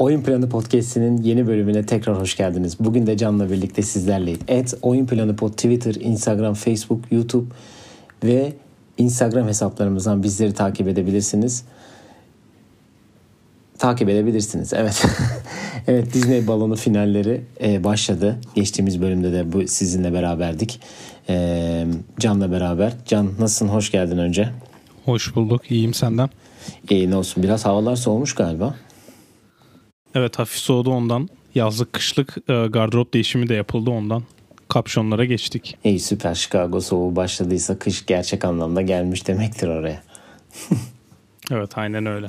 Oyun Planı Podcast'inin yeni bölümüne tekrar hoş geldiniz. Bugün de Can'la birlikte sizlerleyiz. Et Oyun Planı Pod Twitter, Instagram, Facebook, YouTube ve Instagram hesaplarımızdan bizleri takip edebilirsiniz. Takip edebilirsiniz. Evet. evet Disney balonu finalleri e, başladı. Geçtiğimiz bölümde de bu sizinle beraberdik. E, Can'la beraber. Can nasılsın? Hoş geldin önce. Hoş bulduk. İyiyim senden. İyi ne olsun. Biraz havalar soğumuş galiba. Evet hafif soğudu ondan. Yazlık kışlık e, gardırop değişimi de yapıldı ondan. Kapşonlara geçtik. İyi süper. Chicago soğuğu başladıysa kış gerçek anlamda gelmiş demektir oraya. evet aynen öyle.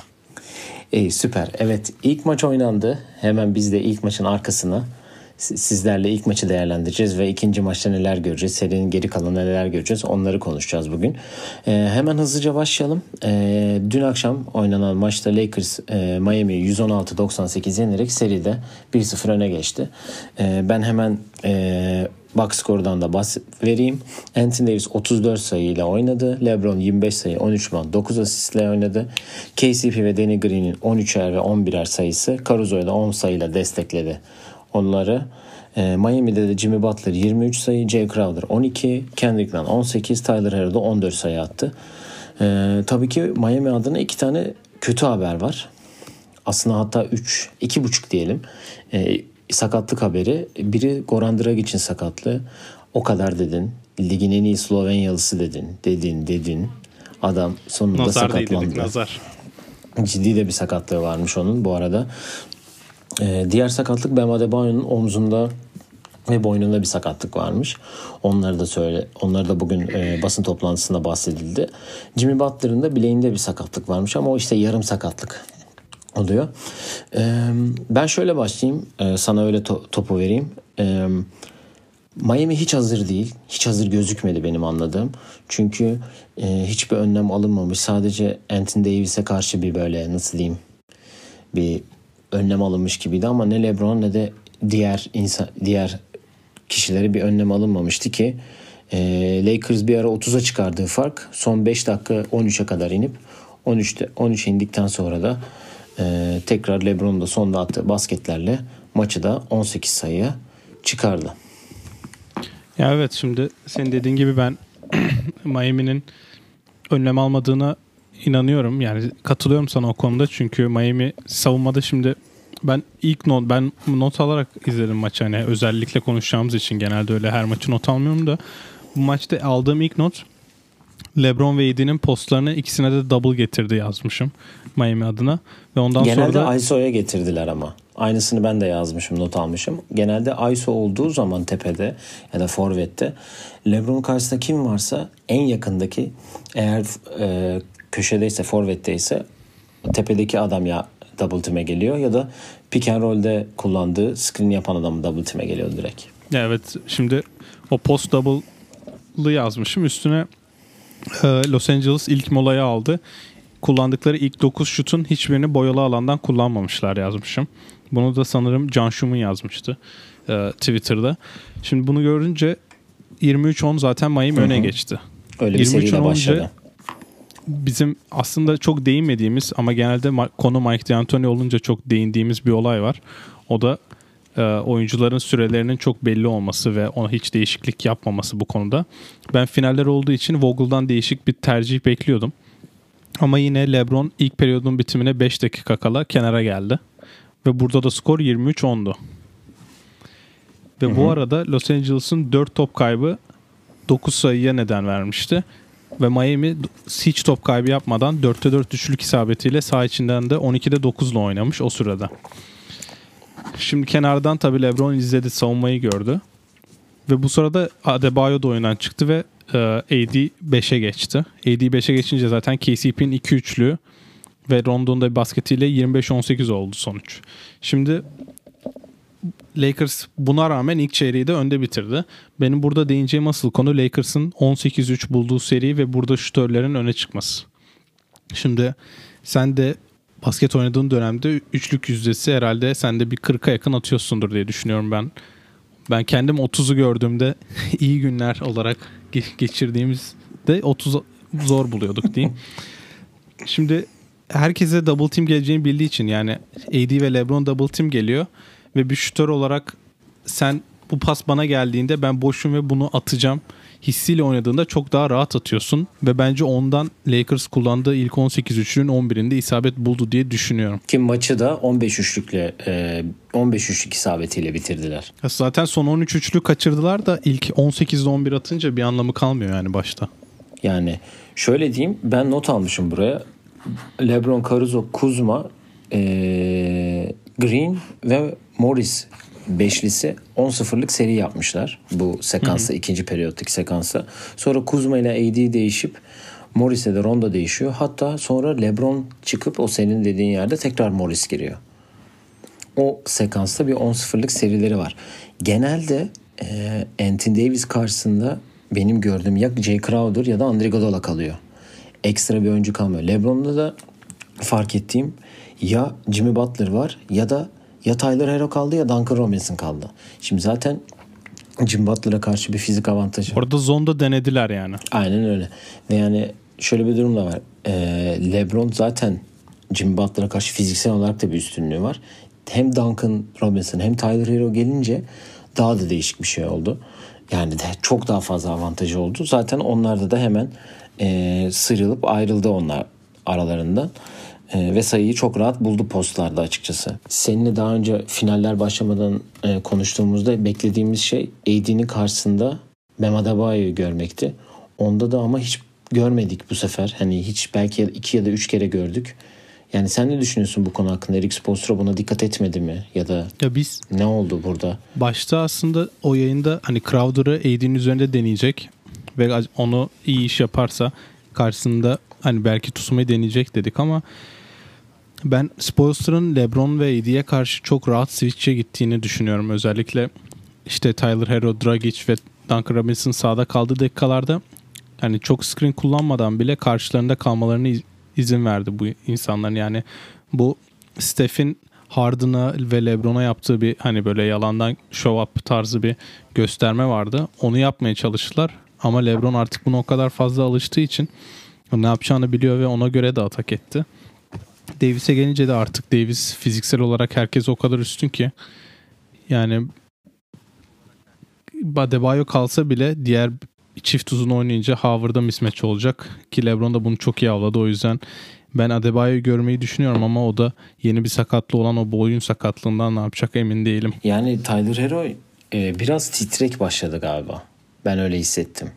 İyi süper. Evet ilk maç oynandı. Hemen biz de ilk maçın arkasına sizlerle ilk maçı değerlendireceğiz ve ikinci maçta neler göreceğiz, serinin geri kalanı neler göreceğiz onları konuşacağız bugün. E, hemen hızlıca başlayalım. E, dün akşam oynanan maçta Lakers e, Miami 116-98 yenerek seride 1-0 öne geçti. E, ben hemen e, box skordan da bas vereyim. Anthony Davis 34 sayıyla oynadı. LeBron 25 sayı 13 man 9 asistle oynadı. KCP ve Danny Green'in 13'er ve 11'er sayısı Caruso'yu da 10 sayıyla destekledi onları. E, Miami'de de Jimmy Butler 23 sayı, Jay Crowder 12, Kendrick Nunn 18, Tyler Hero da 14 sayı attı. E, tabii ki Miami adına iki tane kötü haber var. Aslında hatta 3, iki buçuk diyelim. E, sakatlık haberi. Biri Goran Dragic'in sakatlığı. O kadar dedin. Ligin en iyi Slovenyalısı dedin. Dedin, dedin. Adam sonunda nazar sakatlandı. Dedik, nazar. Ciddi de bir sakatlığı varmış onun bu arada. Ee, diğer sakatlık Bam Adebayo'nun omzunda ve boynunda bir sakatlık varmış. Onları da söyle, onları da bugün e, basın toplantısında bahsedildi. Jimmy Butler'ın da bileğinde bir sakatlık varmış ama o işte yarım sakatlık oluyor. E, ben şöyle başlayayım. E, sana öyle to- topu vereyim. E, Miami hiç hazır değil. Hiç hazır gözükmedi benim anladığım. Çünkü e, hiçbir önlem alınmamış. Sadece Anthony Davis'e karşı bir böyle nasıl diyeyim bir önlem alınmış gibiydi ama ne LeBron ne de diğer insan diğer kişileri bir önlem alınmamıştı ki e, Lakers bir ara 30'a çıkardığı fark son 5 dakika 13'e kadar inip 13'te 13'e indikten sonra da e, tekrar LeBron'un da sonda attığı basketlerle maçı da 18 sayıya çıkardı. Ya evet şimdi senin dediğin gibi ben Miami'nin önlem almadığına inanıyorum. Yani katılıyorum sana o konuda çünkü Miami savunmada şimdi ben ilk not ben not alarak izledim maçı hani özellikle konuşacağımız için genelde öyle her maçı not almıyorum da bu maçta aldığım ilk not LeBron ve AD'nin postlarını ikisine de double getirdi yazmışım Miami adına ve ondan Genelde sonra da ISO'ya getirdiler ama. Aynısını ben de yazmışım, not almışım. Genelde ISO olduğu zaman tepede ya da forvette LeBron karşısında kim varsa en yakındaki eğer e, köşedeyse, forvetteyse tepedeki adam ya double team'e geliyor ya da pick and roll'de kullandığı screen yapan adam double team'e geliyor direkt. Evet şimdi o post double'lı yazmışım. Üstüne e, Los Angeles ilk molayı aldı. Kullandıkları ilk 9 şutun hiçbirini boyalı alandan kullanmamışlar yazmışım. Bunu da sanırım Can Şum'un yazmıştı e, Twitter'da. Şimdi bunu görünce 23-10 zaten Miami Hı-hı. öne geçti. Öyle bir seriyle başladı bizim aslında çok değinmediğimiz ama genelde konu Mike D'Antoni olunca çok değindiğimiz bir olay var. O da e, oyuncuların sürelerinin çok belli olması ve ona hiç değişiklik yapmaması bu konuda. Ben finaller olduğu için Vogel'dan değişik bir tercih bekliyordum. Ama yine LeBron ilk periyodun bitimine 5 dakika kala kenara geldi. Ve burada da skor 23-10'du. Ve Hı-hı. bu arada Los Angeles'ın 4 top kaybı 9 sayıya neden vermişti. Ve Miami hiç top kaybı yapmadan 4'te 4 üçlük isabetiyle sağ içinden de 12'de 9 ile oynamış o sırada. Şimdi kenardan tabi LeBron izledi savunmayı gördü. Ve bu sırada Adebayo da oyundan çıktı ve e, AD 5'e geçti. AD 5'e geçince zaten KCP'nin 2 üçlü ve Rondo'nun da basketiyle 25-18 oldu sonuç. Şimdi Lakers buna rağmen ilk çeyreği de önde bitirdi. Benim burada değineceğim asıl konu Lakers'ın 18-3 bulduğu seri ve burada şutörlerin öne çıkması. Şimdi sen de basket oynadığın dönemde üçlük yüzdesi herhalde sen de bir 40'a yakın atıyorsundur diye düşünüyorum ben. Ben kendim 30'u gördüğümde iyi günler olarak geçirdiğimizde 30 zor buluyorduk diyeyim. Şimdi herkese double team geleceğini bildiği için yani AD ve LeBron double team geliyor ve bir şütör olarak sen bu pas bana geldiğinde ben boşum ve bunu atacağım hissiyle oynadığında çok daha rahat atıyorsun ve bence ondan Lakers kullandığı ilk 18 üçlünün 11'inde isabet buldu diye düşünüyorum. Ki maçı da 15 üçlükle e, 15 üçlük isabetiyle bitirdiler. Zaten son 13 üçlü kaçırdılar da ilk 18'de 11 atınca bir anlamı kalmıyor yani başta. Yani şöyle diyeyim ben not almışım buraya. LeBron, Caruso, Kuzma, e, Green ve Morris beşlisi 10-0'lık seri yapmışlar bu sekansta ikinci periyottaki sekansta. Sonra Kuzma ile AD değişip Morris'e de Ronda değişiyor. Hatta sonra LeBron çıkıp o senin dediğin yerde tekrar Morris giriyor. O sekansta bir 10-0'lık serileri var. Genelde e, Anthony Davis karşısında benim gördüğüm ya Jay Crowder ya da Andre Iguodala kalıyor. Ekstra bir oyuncu kalmıyor. LeBron'da da fark ettiğim ya Jimmy Butler var ya da ya Tyler Hero kaldı ya Duncan Robinson kaldı. Şimdi zaten Jimmy Butler'a karşı bir fizik avantajı. Orada zonda denediler yani. Aynen öyle. Ve yani şöyle bir durum da var. Ee, LeBron zaten Jimmy Butler'a karşı fiziksel olarak da bir üstünlüğü var. Hem Duncan Robinson hem Tyler Hero gelince daha da değişik bir şey oldu. Yani de çok daha fazla avantajı oldu. Zaten onlarda da hemen e, sıyrılıp ayrıldı onlar aralarından. E, ve sayıyı çok rahat buldu postlarda açıkçası. Seninle daha önce finaller başlamadan e, konuştuğumuzda beklediğimiz şey AD'nin karşısında Bam Adebayo'yu görmekti. Onda da ama hiç görmedik bu sefer. Hani hiç belki iki ya da üç kere gördük. Yani sen ne düşünüyorsun bu konu hakkında? Eric Spoelstra buna dikkat etmedi mi? Ya da Ya biz ne oldu burada? başta aslında o yayında hani Crowder'ı AD'nin üzerinde deneyecek ve onu iyi iş yaparsa karşısında hani belki tutmayı deneyecek dedik ama ben Spoelstra'nın LeBron ve AD'ye karşı çok rahat switch'e gittiğini düşünüyorum. Özellikle işte Tyler Hero, Dragic ve Duncan Robinson sağda kaldığı dakikalarda hani çok screen kullanmadan bile karşılarında kalmalarını iz- izin verdi bu insanların. Yani bu Steph'in Harden'a ve LeBron'a yaptığı bir hani böyle yalandan show up tarzı bir gösterme vardı. Onu yapmaya çalıştılar. Ama LeBron artık buna o kadar fazla alıştığı için ne yapacağını biliyor ve ona göre de atak etti. Davis'e gelince de artık Davis fiziksel olarak herkes o kadar üstün ki yani Adebayo kalsa bile diğer çift uzun oynayınca Howard'a mismatch olacak ki LeBron da bunu çok iyi avladı o yüzden ben Adebayo'yu görmeyi düşünüyorum ama o da yeni bir sakatlı olan o boyun sakatlığından ne yapacak emin değilim. Yani Tyler Hero e, biraz titrek başladı galiba. Ben öyle hissettim.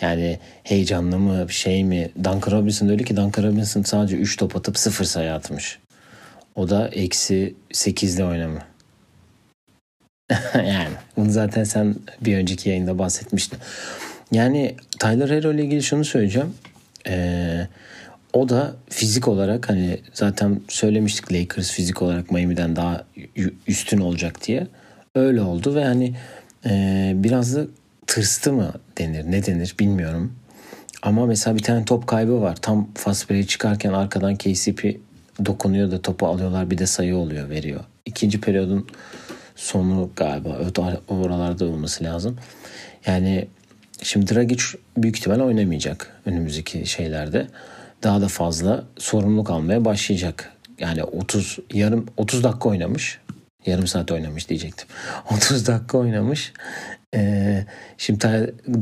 Yani heyecanlı mı şey mi? Duncan Robinson öyle ki Duncan Robinson sadece 3 top atıp 0 sayı atmış. O da eksi 8'de oynama. yani bunu zaten sen bir önceki yayında bahsetmiştin. Yani Tyler Hero ile ilgili şunu söyleyeceğim. Ee, o da fizik olarak hani zaten söylemiştik Lakers fizik olarak Miami'den daha üstün olacak diye. Öyle oldu ve hani e, biraz da tırstı mı denir ne denir bilmiyorum. Ama mesela bir tane top kaybı var. Tam fast break çıkarken arkadan KCP dokunuyor da topu alıyorlar bir de sayı oluyor veriyor. İkinci periyodun sonu galiba evet, oralarda olması lazım. Yani şimdi Dragic büyük ihtimal oynamayacak önümüzdeki şeylerde. Daha da fazla sorumluluk almaya başlayacak. Yani 30 yarım 30 dakika oynamış. Yarım saat oynamış diyecektim. 30 dakika oynamış. Ee, şimdi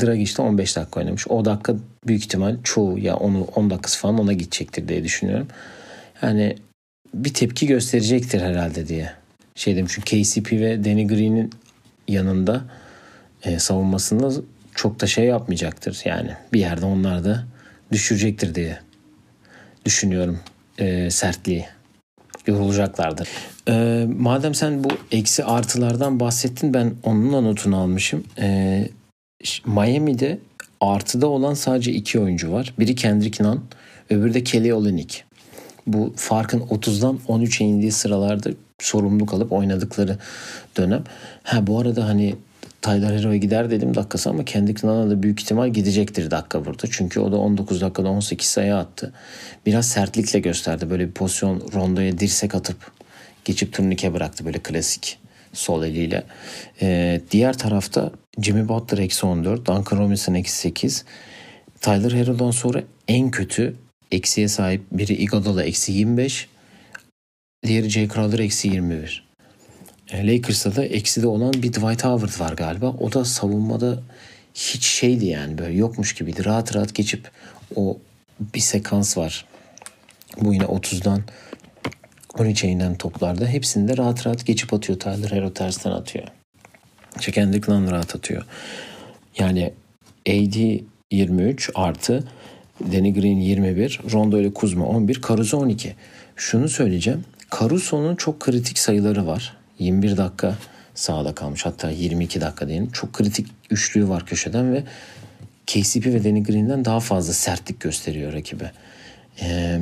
Dragic de 15 dakika oynamış. O dakika büyük ihtimal çoğu ya onu 10 dakikası falan ona gidecektir diye düşünüyorum. Yani bir tepki gösterecektir herhalde diye. Şey dedim çünkü KCP ve Danny Green'in yanında e, savunmasında çok da şey yapmayacaktır. Yani bir yerde onlar da düşürecektir diye düşünüyorum e, sertliği. Yorulacaklardır. E, madem sen bu eksi artılardan bahsettin ben onun da notunu almışım. E, Miami'de artıda olan sadece iki oyuncu var. Biri Kendrick Nunn, öbürü de Kelly Olynyk. Bu farkın 30'dan 13'e indiği sıralarda sorumluluk alıp oynadıkları dönem. Ha bu arada hani Tyler Hero'ya gider dedim dakikası ama Kendrick Nunn'a da büyük ihtimal gidecektir dakika burada. Çünkü o da 19 dakikada 18 sayı attı. Biraz sertlikle gösterdi. Böyle bir pozisyon rondoya dirsek atıp geçip turnike bıraktı böyle klasik sol eliyle. Ee, diğer tarafta Jimmy Butler eksi 14, Duncan Robinson eksi 8. Tyler Hero'dan sonra en kötü eksiye sahip. Biri Iguodala eksi 25. Diğeri Jay Crowder eksi 21. E, Lakers'ta da eksi de olan bir Dwight Howard var galiba. O da savunmada hiç şeydi yani böyle yokmuş gibiydi. Rahat rahat geçip o bir sekans var. Bu yine 30'dan 13'e inen toplarda hepsinde rahat rahat geçip atıyor. Tyler Hero tersten atıyor. İşte Kendrick Nunn rahat atıyor. Yani AD 23 artı Danny Green 21, Rondo ile Kuzma 11, Caruso 12. Şunu söyleyeceğim. Caruso'nun çok kritik sayıları var. 21 dakika sahada kalmış. Hatta 22 dakika diyelim. Çok kritik üçlüğü var köşeden ve KCP ve Danny Green'den daha fazla sertlik gösteriyor rakibe. Ee,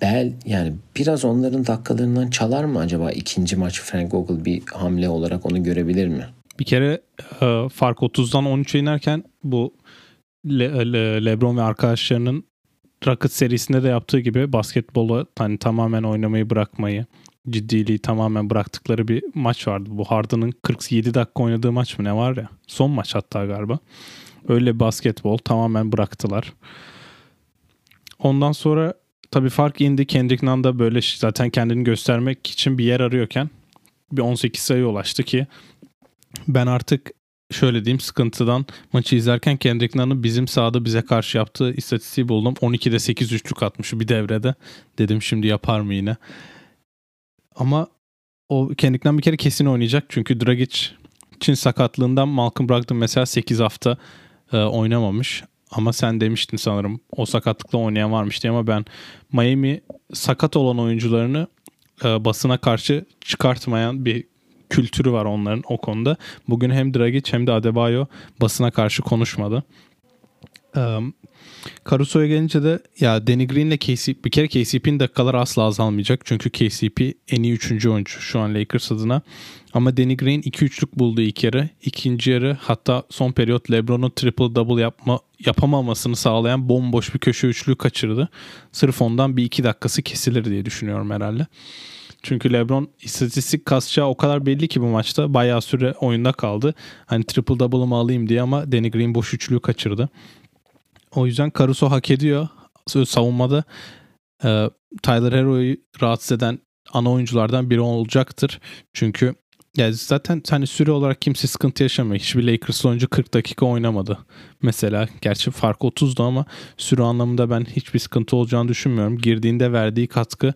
Bel yani biraz onların dakikalarından çalar mı acaba ikinci maç Frank Vogel bir hamle olarak onu görebilir mi? Bir kere e, fark 30'dan 13'e inerken bu Le, Le, LeBron ve arkadaşlarının Rocket serisinde de yaptığı gibi basketbola hani tamamen oynamayı bırakmayı, ciddiliği tamamen bıraktıkları bir maç vardı. Bu Harden'ın 47 dakika oynadığı maç mı ne var ya? Son maç hatta galiba. Öyle basketbol tamamen bıraktılar. Ondan sonra tabii fark indi. Kendrick Nunn da böyle zaten kendini göstermek için bir yer arıyorken bir 18 sayı ulaştı ki ben artık şöyle diyeyim sıkıntıdan maçı izlerken Kendrick Nunn'ın bizim sahada bize karşı yaptığı istatistiği buldum. 12'de 8 üçlük atmış bir devrede. Dedim şimdi yapar mı yine? Ama o Kendrick Nunn bir kere kesin oynayacak. Çünkü Dragic için sakatlığından Malcolm Brogdon mesela 8 hafta e, oynamamış. Ama sen demiştin sanırım o sakatlıkla oynayan varmış diye ama ben Miami sakat olan oyuncularını e, basına karşı çıkartmayan bir kültürü var onların o konuda. Bugün hem Dragic hem de Adebayo basına karşı konuşmadı. Um, Caruso'ya gelince de ya Danny Green ile KCP bir kere KCP'nin dakikaları asla azalmayacak. Çünkü KCP en iyi üçüncü oyuncu şu an Lakers adına. Ama Danny Green 2-3'lük buldu ilk yarı. ikinci yarı hatta son periyot LeBron'un triple double yapma, yapamamasını sağlayan bomboş bir köşe üçlüğü kaçırdı. Sırf ondan bir iki dakikası kesilir diye düşünüyorum herhalde. Çünkü LeBron istatistik kasacağı o kadar belli ki bu maçta bayağı süre oyunda kaldı. Hani triple double'ımı alayım diye ama Danny Green boş üçlüğü kaçırdı. O yüzden Caruso hak ediyor. Savunmada e, Tyler Hero'yu rahatsız eden ana oyunculardan biri olacaktır. Çünkü yani zaten hani süre olarak kimse sıkıntı yaşamıyor. Hiçbir Lakers oyuncu 40 dakika oynamadı. Mesela gerçi fark 30'du ama süre anlamında ben hiçbir sıkıntı olacağını düşünmüyorum. Girdiğinde verdiği katkı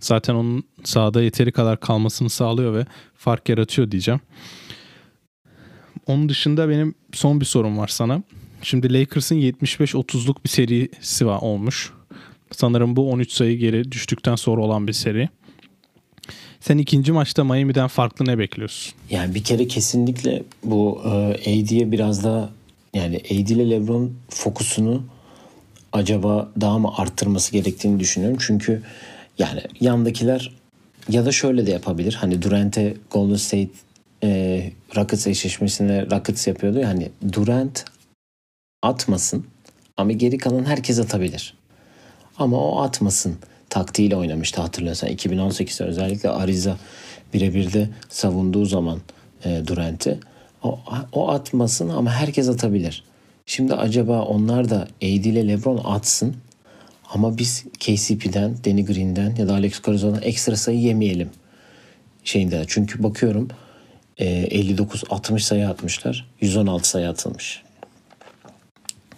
zaten onun sahada yeteri kadar kalmasını sağlıyor ve fark yaratıyor diyeceğim. Onun dışında benim son bir sorum var sana. Şimdi Lakers'ın 75-30'luk bir serisi var olmuş. Sanırım bu 13 sayı geri düştükten sonra olan bir seri. Sen ikinci maçta Miami'den farklı ne bekliyorsun? Yani bir kere kesinlikle bu e, AD'ye biraz daha yani AD ile LeBron fokusunu acaba daha mı arttırması gerektiğini düşünüyorum. Çünkü yani yandakiler ya da şöyle de yapabilir. Hani Durant'e Golden State e, Rockets eşleşmesinde Rockets yapıyordu ya hani Durant atmasın ama geri kalan herkes atabilir. Ama o atmasın taktiğiyle oynamıştı hatırlıyorsan 2018'de özellikle Ariza birebir de savunduğu zaman e, Durant'i o, o atmasın ama herkes atabilir. Şimdi acaba onlar da AD ile LeBron atsın ama biz KCP'den, Danny Green'den ya da Alex Caruso'dan ekstra sayı yemeyelim şeyinde. Çünkü bakıyorum e, 59-60 sayı atmışlar. 116 sayı atılmış.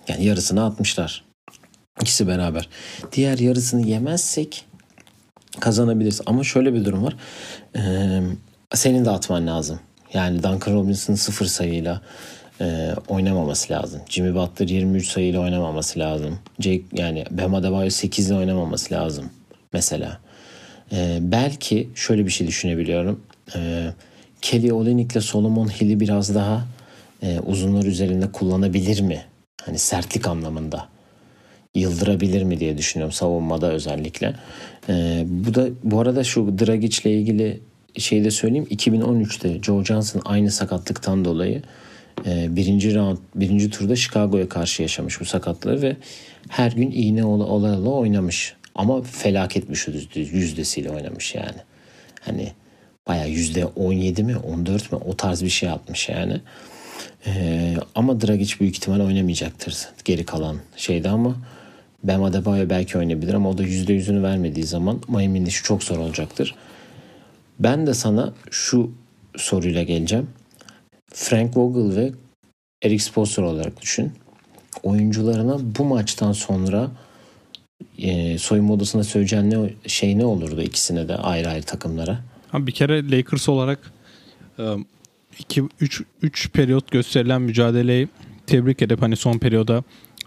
Yani yarısını atmışlar. İkisi beraber. Diğer yarısını yemezsek kazanabiliriz. Ama şöyle bir durum var. Ee, senin de atman lazım. Yani Duncan Robinson sıfır sayıyla e, oynamaması lazım. Jimmy Butler 23 sayıyla oynamaması lazım. Jake yani Bam Adebayo 8 ile oynamaması lazım. Mesela. Ee, belki şöyle bir şey düşünebiliyorum. Ee, Kelly Olynyk ile Solomon Hill'i biraz daha e, uzunlar üzerinde kullanabilir mi? Hani sertlik anlamında yıldırabilir mi diye düşünüyorum savunmada özellikle. Ee, bu da bu arada şu Dragic ilgili şeyi de söyleyeyim. 2013'te Joe Johnson aynı sakatlıktan dolayı e, birinci round, birinci turda Chicago'ya karşı yaşamış bu sakatlığı ve her gün iğne ola ola, ola oynamış. Ama felaket bir yüzdesiyle oynamış yani. Hani baya yüzde 17 mi 14 mi o tarz bir şey atmış yani. Ee, ama Dragic büyük ihtimal oynamayacaktır geri kalan şeyde ama Bam Adebayo belki oynayabilir ama o da %100'ünü vermediği zaman Miami'nin işi çok zor olacaktır. Ben de sana şu soruyla geleceğim. Frank Vogel ve Eric Spoelstra olarak düşün. Oyuncularına bu maçtan sonra e, soyunma odasında söyleyeceğin ne, şey ne olurdu ikisine de ayrı ayrı takımlara? Abi bir kere Lakers olarak 2 3 3 periyot gösterilen mücadeleyi tebrik edip hani son periyoda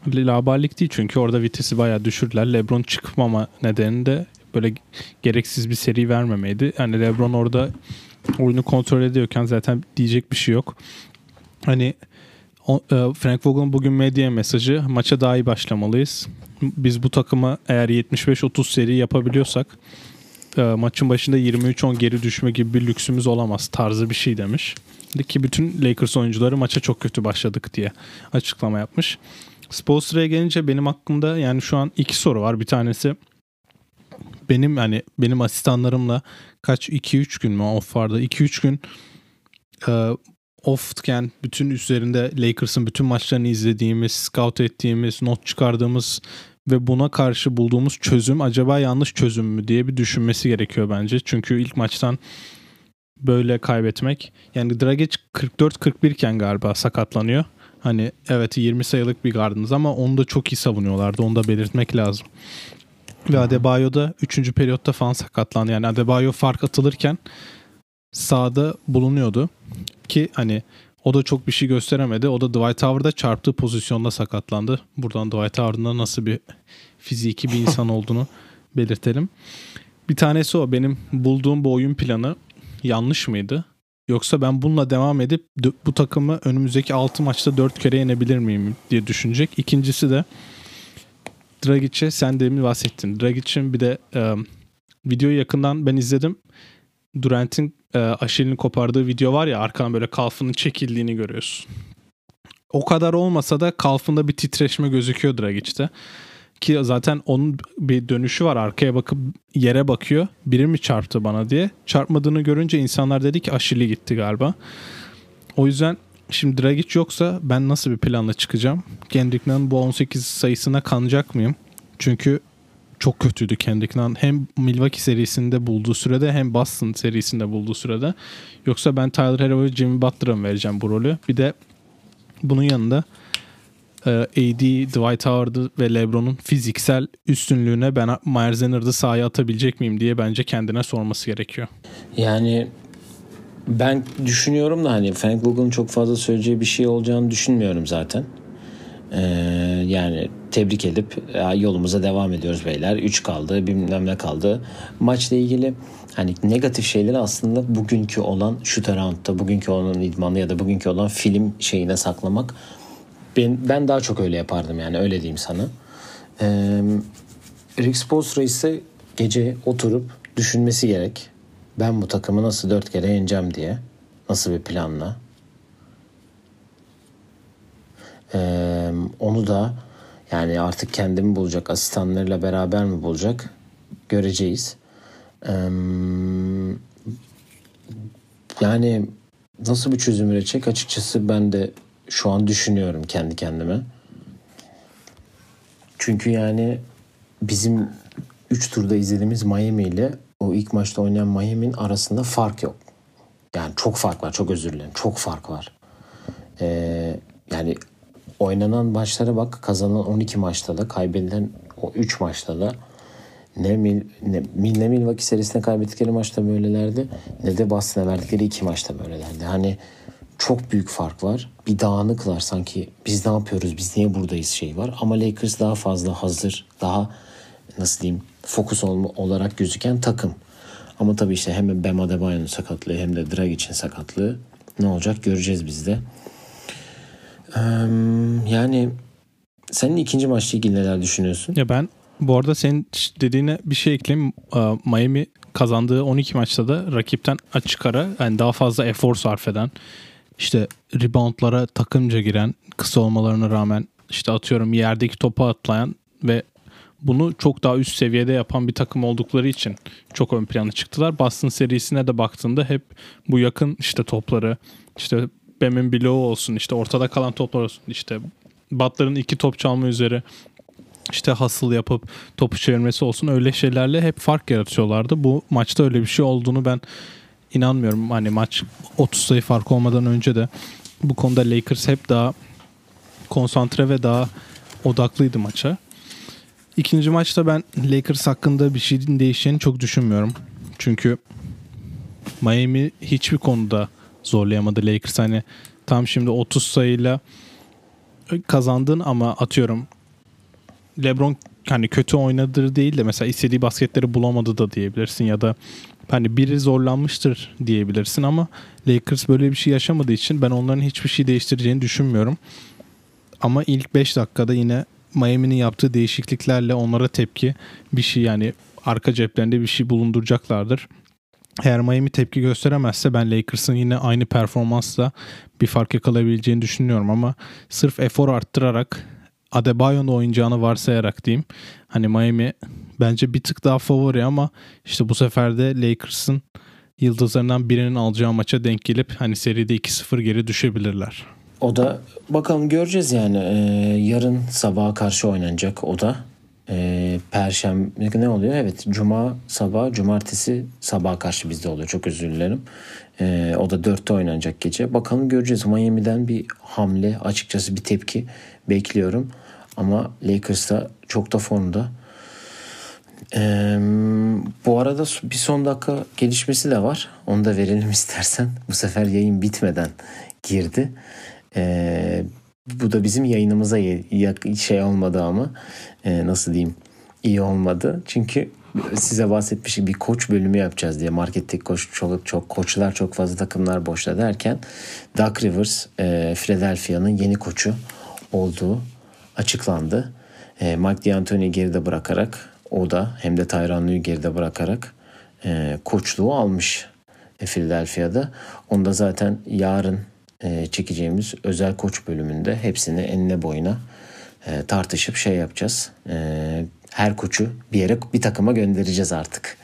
laballik değil çünkü orada vitesi bayağı düşürdüler. LeBron çıkmama nedeni de böyle gereksiz bir seri vermemeydi. Yani LeBron orada oyunu kontrol ediyorken zaten diyecek bir şey yok. Hani e, Frank Vogel'ın bugün medya mesajı maça daha iyi başlamalıyız. Biz bu takıma eğer 75-30 seri yapabiliyorsak e, maçın başında 23-10 geri düşme gibi bir lüksümüz olamaz tarzı bir şey demiş. Ki bütün Lakers oyuncuları maça çok kötü başladık diye açıklama yapmış. Spoelstra'ya gelince benim aklımda yani şu an iki soru var. Bir tanesi benim hani benim asistanlarımla kaç 2-3 gün mü off vardı? 2-3 gün e, offken bütün üzerinde Lakers'ın bütün maçlarını izlediğimiz, scout ettiğimiz, not çıkardığımız ve buna karşı bulduğumuz çözüm acaba yanlış çözüm mü diye bir düşünmesi gerekiyor bence. Çünkü ilk maçtan böyle kaybetmek. Yani Dragic 44-41 iken galiba sakatlanıyor. Hani evet 20 sayılık bir gardınız ama onu da çok iyi savunuyorlardı. Onu da belirtmek lazım. Ve Adebayo da 3. periyotta falan sakatlandı. Yani Adebayo fark atılırken sağda bulunuyordu. Ki hani o da çok bir şey gösteremedi. O da Dwight Howard'a çarptığı pozisyonda sakatlandı. Buradan Dwight Howard'ın nasıl bir fiziki bir insan olduğunu belirtelim. Bir tanesi o. Benim bulduğum bu oyun planı yanlış mıydı? Yoksa ben bununla devam edip bu takımı önümüzdeki 6 maçta 4 kere yenebilir miyim diye düşünecek. İkincisi de Dragic'e sen demin bahsettin. Dragic'in bir de e, videoyu yakından ben izledim. Durant'in e, Aşil'ini kopardığı video var ya arkadan böyle kalfının çekildiğini görüyorsun. O kadar olmasa da kalfında bir titreşme gözüküyor Dragic'te. Ki zaten onun bir dönüşü var arkaya bakıp yere bakıyor. Biri mi çarptı bana diye. Çarpmadığını görünce insanlar dedi ki Aşil'i gitti galiba. O yüzden şimdi Dragic yoksa ben nasıl bir planla çıkacağım? Kendrick Nunn bu 18 sayısına kanacak mıyım? Çünkü çok kötüydü Kendrick Nunn. Hem Milwaukee serisinde bulduğu sürede hem Boston serisinde bulduğu sürede. Yoksa ben Tyler Hero ve Jimmy Butler'a mı vereceğim bu rolü? Bir de bunun yanında AD, Dwight Howard ve LeBron'un fiziksel üstünlüğüne ben Myers Leonard'ı sahaya atabilecek miyim diye bence kendine sorması gerekiyor. Yani ben düşünüyorum da hani Frank Vogel'ın çok fazla söyleyeceği bir şey olacağını düşünmüyorum zaten. Ee, yani tebrik edip yolumuza devam ediyoruz beyler. 3 kaldı bilmem ne kaldı. Maçla ilgili hani negatif şeyleri aslında bugünkü olan şu roundda bugünkü olan idmanlı ya da bugünkü olan film şeyine saklamak ben, ben daha çok öyle yapardım yani öyle diyeyim sana. Ee, Rick Spoelstra ise gece oturup düşünmesi gerek. Ben bu takımı nasıl dört kere yeneceğim diye. Nasıl bir planla. Ee, onu da yani artık kendimi bulacak asistanlarıyla beraber mi bulacak göreceğiz. Ee, yani nasıl bir çözüm üretecek açıkçası ben de şu an düşünüyorum kendi kendime. Çünkü yani bizim 3 turda izlediğimiz Miami ile o ilk maçta oynayan Miami'nin arasında fark yok. Yani çok fark var. Çok özür dilerim. Çok fark var. Ee, yani oynanan maçlara bak. Kazanan 12 maçta da kaybedilen o 3 maçta da ne, Mil, ne, ne Milwaukee serisinde kaybettikleri maçta böylelerdi ne de Boston'a verdikleri iki maçta böylelerdi. Hani çok büyük fark var. Bir dağınıklar sanki biz ne yapıyoruz biz niye buradayız şey var. Ama Lakers daha fazla hazır daha nasıl diyeyim fokus olarak gözüken takım. Ama tabii işte hem Bam Adebayo'nun sakatlığı hem de Dragic'in sakatlığı ne olacak göreceğiz biz de. Ee, yani senin ikinci maçla ilgili neler düşünüyorsun? Ya ben bu arada senin dediğine bir şey ekleyeyim. Miami kazandığı 12 maçta da rakipten açık ara yani daha fazla efor sarf eden işte reboundlara takımca giren kısa olmalarına rağmen işte atıyorum yerdeki topu atlayan ve bunu çok daha üst seviyede yapan bir takım oldukları için çok ön plana çıktılar. Boston serisine de baktığında hep bu yakın işte topları işte Bam'in bloğu olsun işte ortada kalan toplar olsun işte Butler'ın iki top çalma üzeri işte hasıl yapıp topu çevirmesi olsun öyle şeylerle hep fark yaratıyorlardı. Bu maçta öyle bir şey olduğunu ben inanmıyorum. Hani maç 30 sayı fark olmadan önce de bu konuda Lakers hep daha konsantre ve daha odaklıydı maça. İkinci maçta ben Lakers hakkında bir şeyin değişeceğini çok düşünmüyorum. Çünkü Miami hiçbir konuda zorlayamadı Lakers. Hani tam şimdi 30 sayıyla kazandın ama atıyorum LeBron hani kötü oynadır değil de mesela istediği basketleri bulamadı da diyebilirsin ya da hani biri zorlanmıştır diyebilirsin ama Lakers böyle bir şey yaşamadığı için ben onların hiçbir şey değiştireceğini düşünmüyorum. Ama ilk 5 dakikada yine Miami'nin yaptığı değişikliklerle onlara tepki bir şey yani arka ceplerinde bir şey bulunduracaklardır. Eğer Miami tepki gösteremezse ben Lakers'ın yine aynı performansla bir fark yakalayabileceğini düşünüyorum ama sırf efor arttırarak Adebayo'nun oynayacağını varsayarak diyeyim. Hani Miami bence bir tık daha favori ama işte bu sefer de Lakers'ın yıldızlarından birinin alacağı maça denk gelip hani seride 2-0 geri düşebilirler. O da bakalım göreceğiz yani. Ee, yarın sabaha karşı oynanacak o da. Ee, Perşembe ne oluyor? Evet Cuma sabah, Cumartesi sabaha karşı bizde oluyor. Çok özür dilerim. Ee, o da dörtte oynanacak gece. Bakalım göreceğiz. Miami'den bir hamle açıkçası bir tepki bekliyorum. Ama Lakers'ta çok da formda. Ee, bu arada bir son dakika gelişmesi de var. Onu da verelim istersen. Bu sefer yayın bitmeden girdi. Ee, bu da bizim yayınımıza şey olmadı ama e, nasıl diyeyim iyi olmadı. Çünkü size bahsetmişim bir koç bölümü yapacağız diye marketteki koç çok çok koçlar çok fazla takımlar boşta derken Doug Rivers e, Philadelphia'nın yeni koçu olduğu açıklandı. E, Mike D'Antoni geride bırakarak o da hem de Tyron Lue geride bırakarak e, koçluğu almış e, Philadelphia'da. Onu da zaten yarın e, çekeceğimiz özel koç bölümünde hepsini enine boyuna e, tartışıp şey yapacağız. E, her koçu bir yere bir takıma göndereceğiz artık.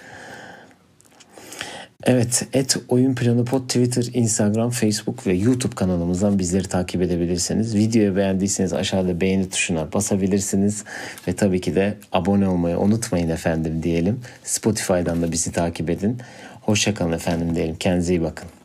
Evet, et oyun planı pod Twitter, Instagram, Facebook ve YouTube kanalımızdan bizleri takip edebilirsiniz. Videoyu beğendiyseniz aşağıda beğeni tuşuna basabilirsiniz. Ve tabii ki de abone olmayı unutmayın efendim diyelim. Spotify'dan da bizi takip edin. Hoşçakalın efendim diyelim. Kendinize iyi bakın.